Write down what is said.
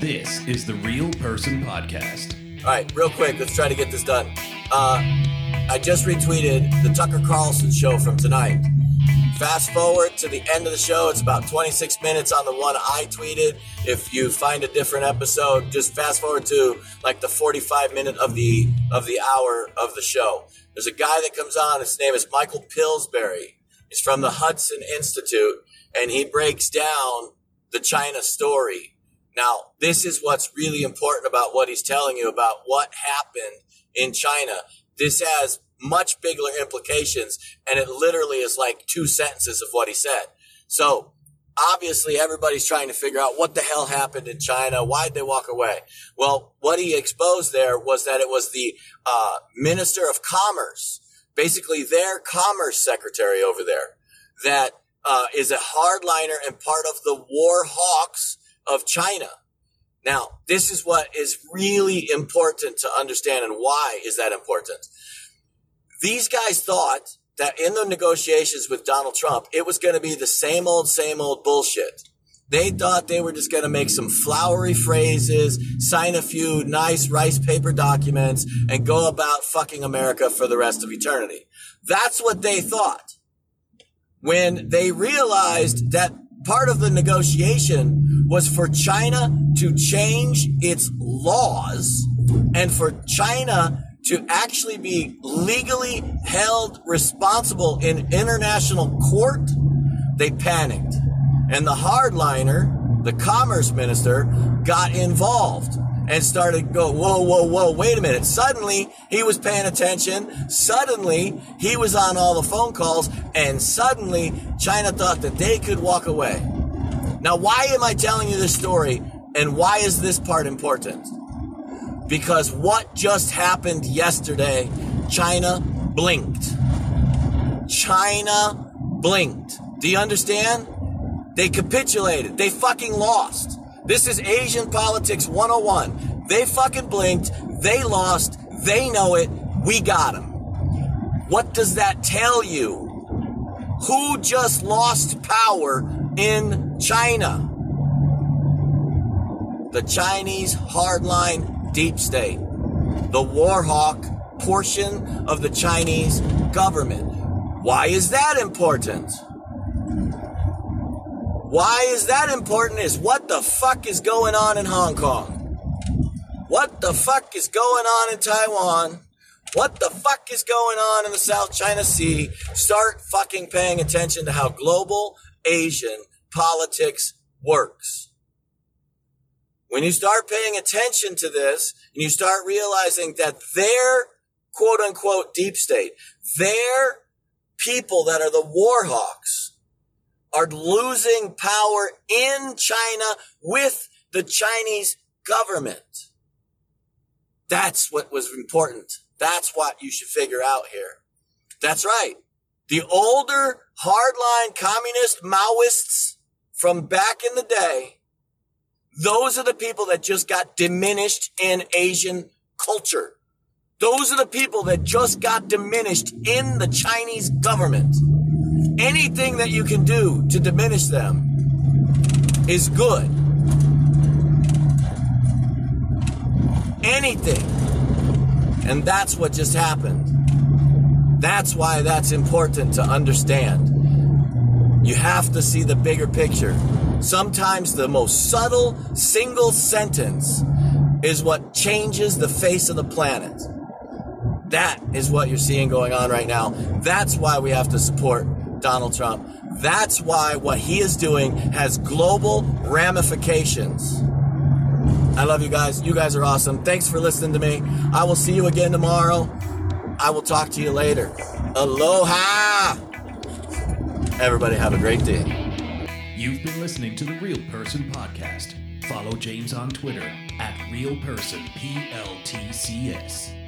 This is the Real Person Podcast. All right, real quick, let's try to get this done. Uh, I just retweeted the Tucker Carlson show from tonight. Fast forward to the end of the show. It's about 26 minutes on the one I tweeted. If you find a different episode, just fast forward to like the 45 minute of the of the hour of the show. There's a guy that comes on. His name is Michael Pillsbury. He's from the Hudson Institute, and he breaks down the China story. Now, this is what's really important about what he's telling you about what happened in China. This has much bigger implications, and it literally is like two sentences of what he said. So, obviously, everybody's trying to figure out what the hell happened in China. Why'd they walk away? Well, what he exposed there was that it was the uh, Minister of Commerce, basically their commerce secretary over there, that uh, is a hardliner and part of the war hawks of China. Now, this is what is really important to understand and why is that important? These guys thought that in the negotiations with Donald Trump, it was going to be the same old, same old bullshit. They thought they were just going to make some flowery phrases, sign a few nice rice paper documents, and go about fucking America for the rest of eternity. That's what they thought. When they realized that part of the negotiation was for China to change its laws and for China to actually be legally held responsible in international court, they panicked. And the hardliner, the commerce minister, got involved and started go, whoa, whoa, whoa, wait a minute. Suddenly he was paying attention. Suddenly he was on all the phone calls and suddenly China thought that they could walk away. Now, why am I telling you this story and why is this part important? Because what just happened yesterday, China blinked. China blinked. Do you understand? They capitulated. They fucking lost. This is Asian politics 101. They fucking blinked. They lost. They know it. We got them. What does that tell you? Who just lost power in China? The Chinese hardline deep state. The war hawk portion of the Chinese government. Why is that important? Why is that important is what the fuck is going on in Hong Kong? What the fuck is going on in Taiwan? What the fuck is going on in the South China Sea? Start fucking paying attention to how global Asian politics works. When you start paying attention to this and you start realizing that their quote unquote deep state, their people that are the war hawks, are losing power in China with the Chinese government. That's what was important. That's what you should figure out here. That's right. The older hardline communist Maoists from back in the day, those are the people that just got diminished in Asian culture. Those are the people that just got diminished in the Chinese government. Anything that you can do to diminish them is good. Anything. And that's what just happened. That's why that's important to understand. You have to see the bigger picture. Sometimes the most subtle single sentence is what changes the face of the planet. That is what you're seeing going on right now. That's why we have to support Donald Trump. That's why what he is doing has global ramifications. I love you guys. You guys are awesome. Thanks for listening to me. I will see you again tomorrow. I will talk to you later. Aloha. Everybody have a great day. You've been listening to the Real Person Podcast. Follow James on Twitter at Real Person PLTCS.